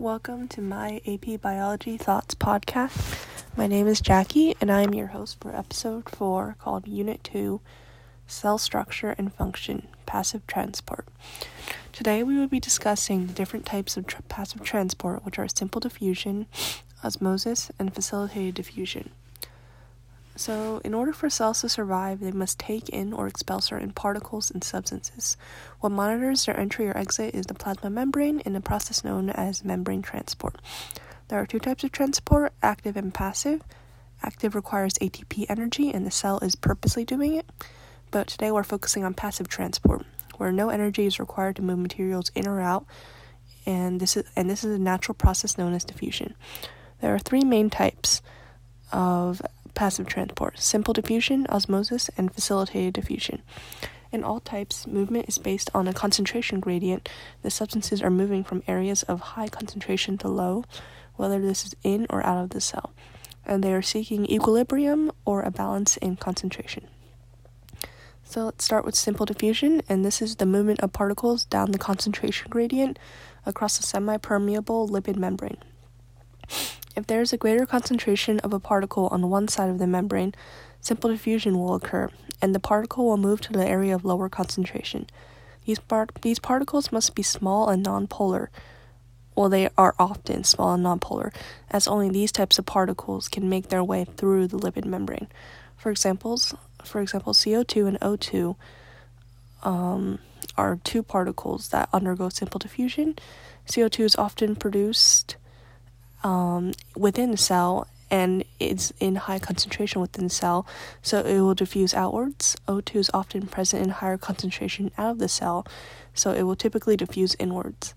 Welcome to my AP Biology Thoughts podcast. My name is Jackie, and I am your host for episode 4 called Unit 2 Cell Structure and Function Passive Transport. Today we will be discussing the different types of passive transport, which are simple diffusion, osmosis, and facilitated diffusion. So, in order for cells to survive, they must take in or expel certain particles and substances. What monitors their entry or exit is the plasma membrane in a process known as membrane transport. There are two types of transport active and passive. Active requires ATP energy, and the cell is purposely doing it. But today we're focusing on passive transport, where no energy is required to move materials in or out, and this is and this is a natural process known as diffusion. There are three main types of passive transport simple diffusion, osmosis, and facilitated diffusion. In all types, movement is based on a concentration gradient. The substances are moving from areas of high concentration to low, whether this is in or out of the cell, and they are seeking equilibrium or a balance in concentration. So let's start with simple diffusion, and this is the movement of particles down the concentration gradient across a semi permeable lipid membrane. If there is a greater concentration of a particle on one side of the membrane, simple diffusion will occur, and the particle will move to the area of lower concentration. These, par- these particles must be small and nonpolar. Well, they are often small and nonpolar, as only these types of particles can make their way through the lipid membrane. For examples, for example, CO2 and O2 um, are two particles that undergo simple diffusion. CO2 is often produced um, within the cell and it's in high concentration within the cell, so it will diffuse outwards. O2 is often present in higher concentration out of the cell, so it will typically diffuse inwards.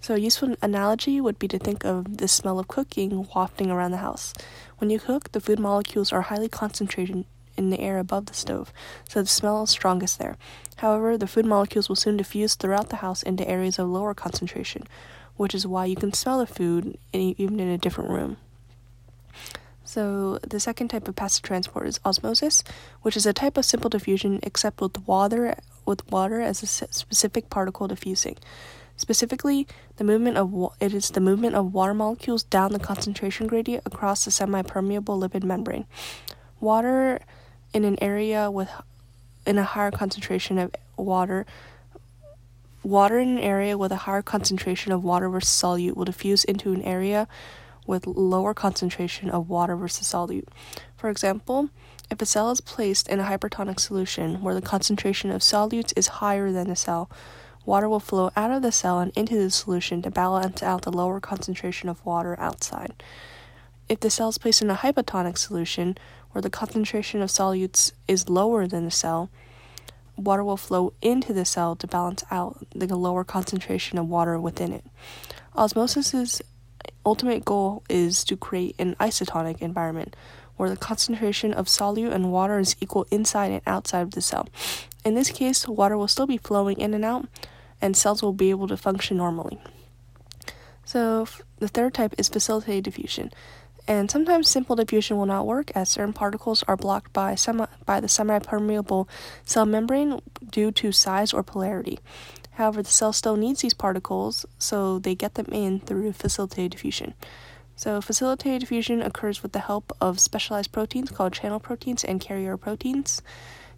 So, a useful analogy would be to think of the smell of cooking wafting around the house. When you cook, the food molecules are highly concentrated in the air above the stove, so the smell is strongest there. However, the food molecules will soon diffuse throughout the house into areas of lower concentration, which is why you can smell the food in, even in a different room. So, the second type of passive transport is osmosis, which is a type of simple diffusion except with water with water as a specific particle diffusing. Specifically, the movement of wa- it is the movement of water molecules down the concentration gradient across the semi-permeable lipid membrane. Water in an area with in a higher concentration of water Water in an area with a higher concentration of water versus solute will diffuse into an area with lower concentration of water versus solute. For example, if a cell is placed in a hypertonic solution where the concentration of solutes is higher than the cell, water will flow out of the cell and into the solution to balance out the lower concentration of water outside. If the cell is placed in a hypotonic solution where the concentration of solutes is lower than the cell, water will flow into the cell to balance out the lower concentration of water within it. Osmosis's ultimate goal is to create an isotonic environment where the concentration of solute and water is equal inside and outside of the cell. In this case, water will still be flowing in and out, and cells will be able to function normally. So, the third type is facilitated diffusion and sometimes simple diffusion will not work as certain particles are blocked by, semi- by the semi-permeable cell membrane due to size or polarity. However, the cell still needs these particles, so they get them in through facilitated diffusion. So, facilitated diffusion occurs with the help of specialized proteins called channel proteins and carrier proteins.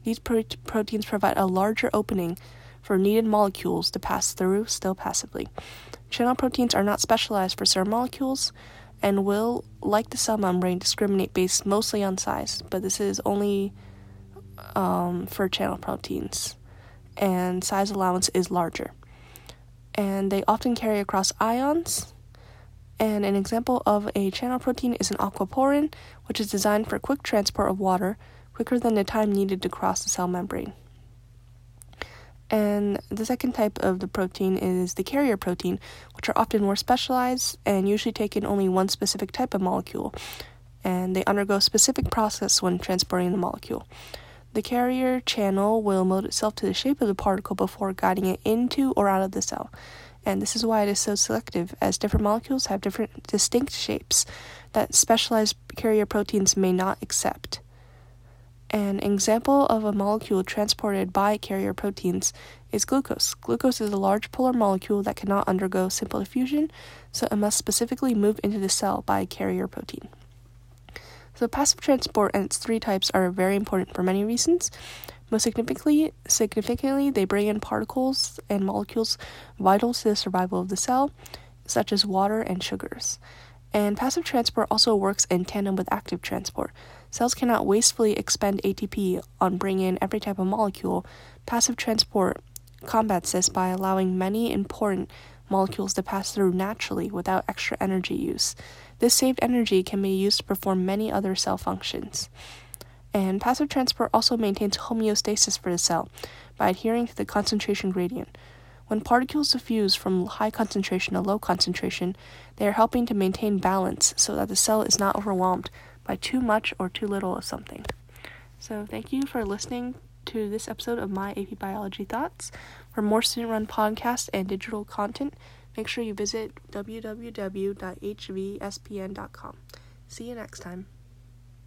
These pro- proteins provide a larger opening for needed molecules to pass through still passively. Channel proteins are not specialized for certain molecules, and will, like the cell membrane, discriminate based mostly on size, but this is only um, for channel proteins, and size allowance is larger. And they often carry across ions. And an example of a channel protein is an aquaporin, which is designed for quick transport of water, quicker than the time needed to cross the cell membrane. And the second type of the protein is the carrier protein, which are often more specialized and usually take in only one specific type of molecule, and they undergo a specific process when transporting the molecule. The carrier channel will mold itself to the shape of the particle before guiding it into or out of the cell. And this is why it is so selective, as different molecules have different distinct shapes that specialized carrier proteins may not accept. An example of a molecule transported by carrier proteins is glucose. Glucose is a large polar molecule that cannot undergo simple diffusion, so it must specifically move into the cell by a carrier protein. So, passive transport and its three types are very important for many reasons. Most significantly, significantly, they bring in particles and molecules vital to the survival of the cell, such as water and sugars. And passive transport also works in tandem with active transport. Cells cannot wastefully expend ATP on bringing in every type of molecule. Passive transport combats this by allowing many important molecules to pass through naturally without extra energy use. This saved energy can be used to perform many other cell functions. And passive transport also maintains homeostasis for the cell by adhering to the concentration gradient. When particles diffuse from high concentration to low concentration, they are helping to maintain balance so that the cell is not overwhelmed by too much or too little of something. So, thank you for listening to this episode of My AP Biology Thoughts. For more student run podcasts and digital content, make sure you visit www.hvspn.com. See you next time.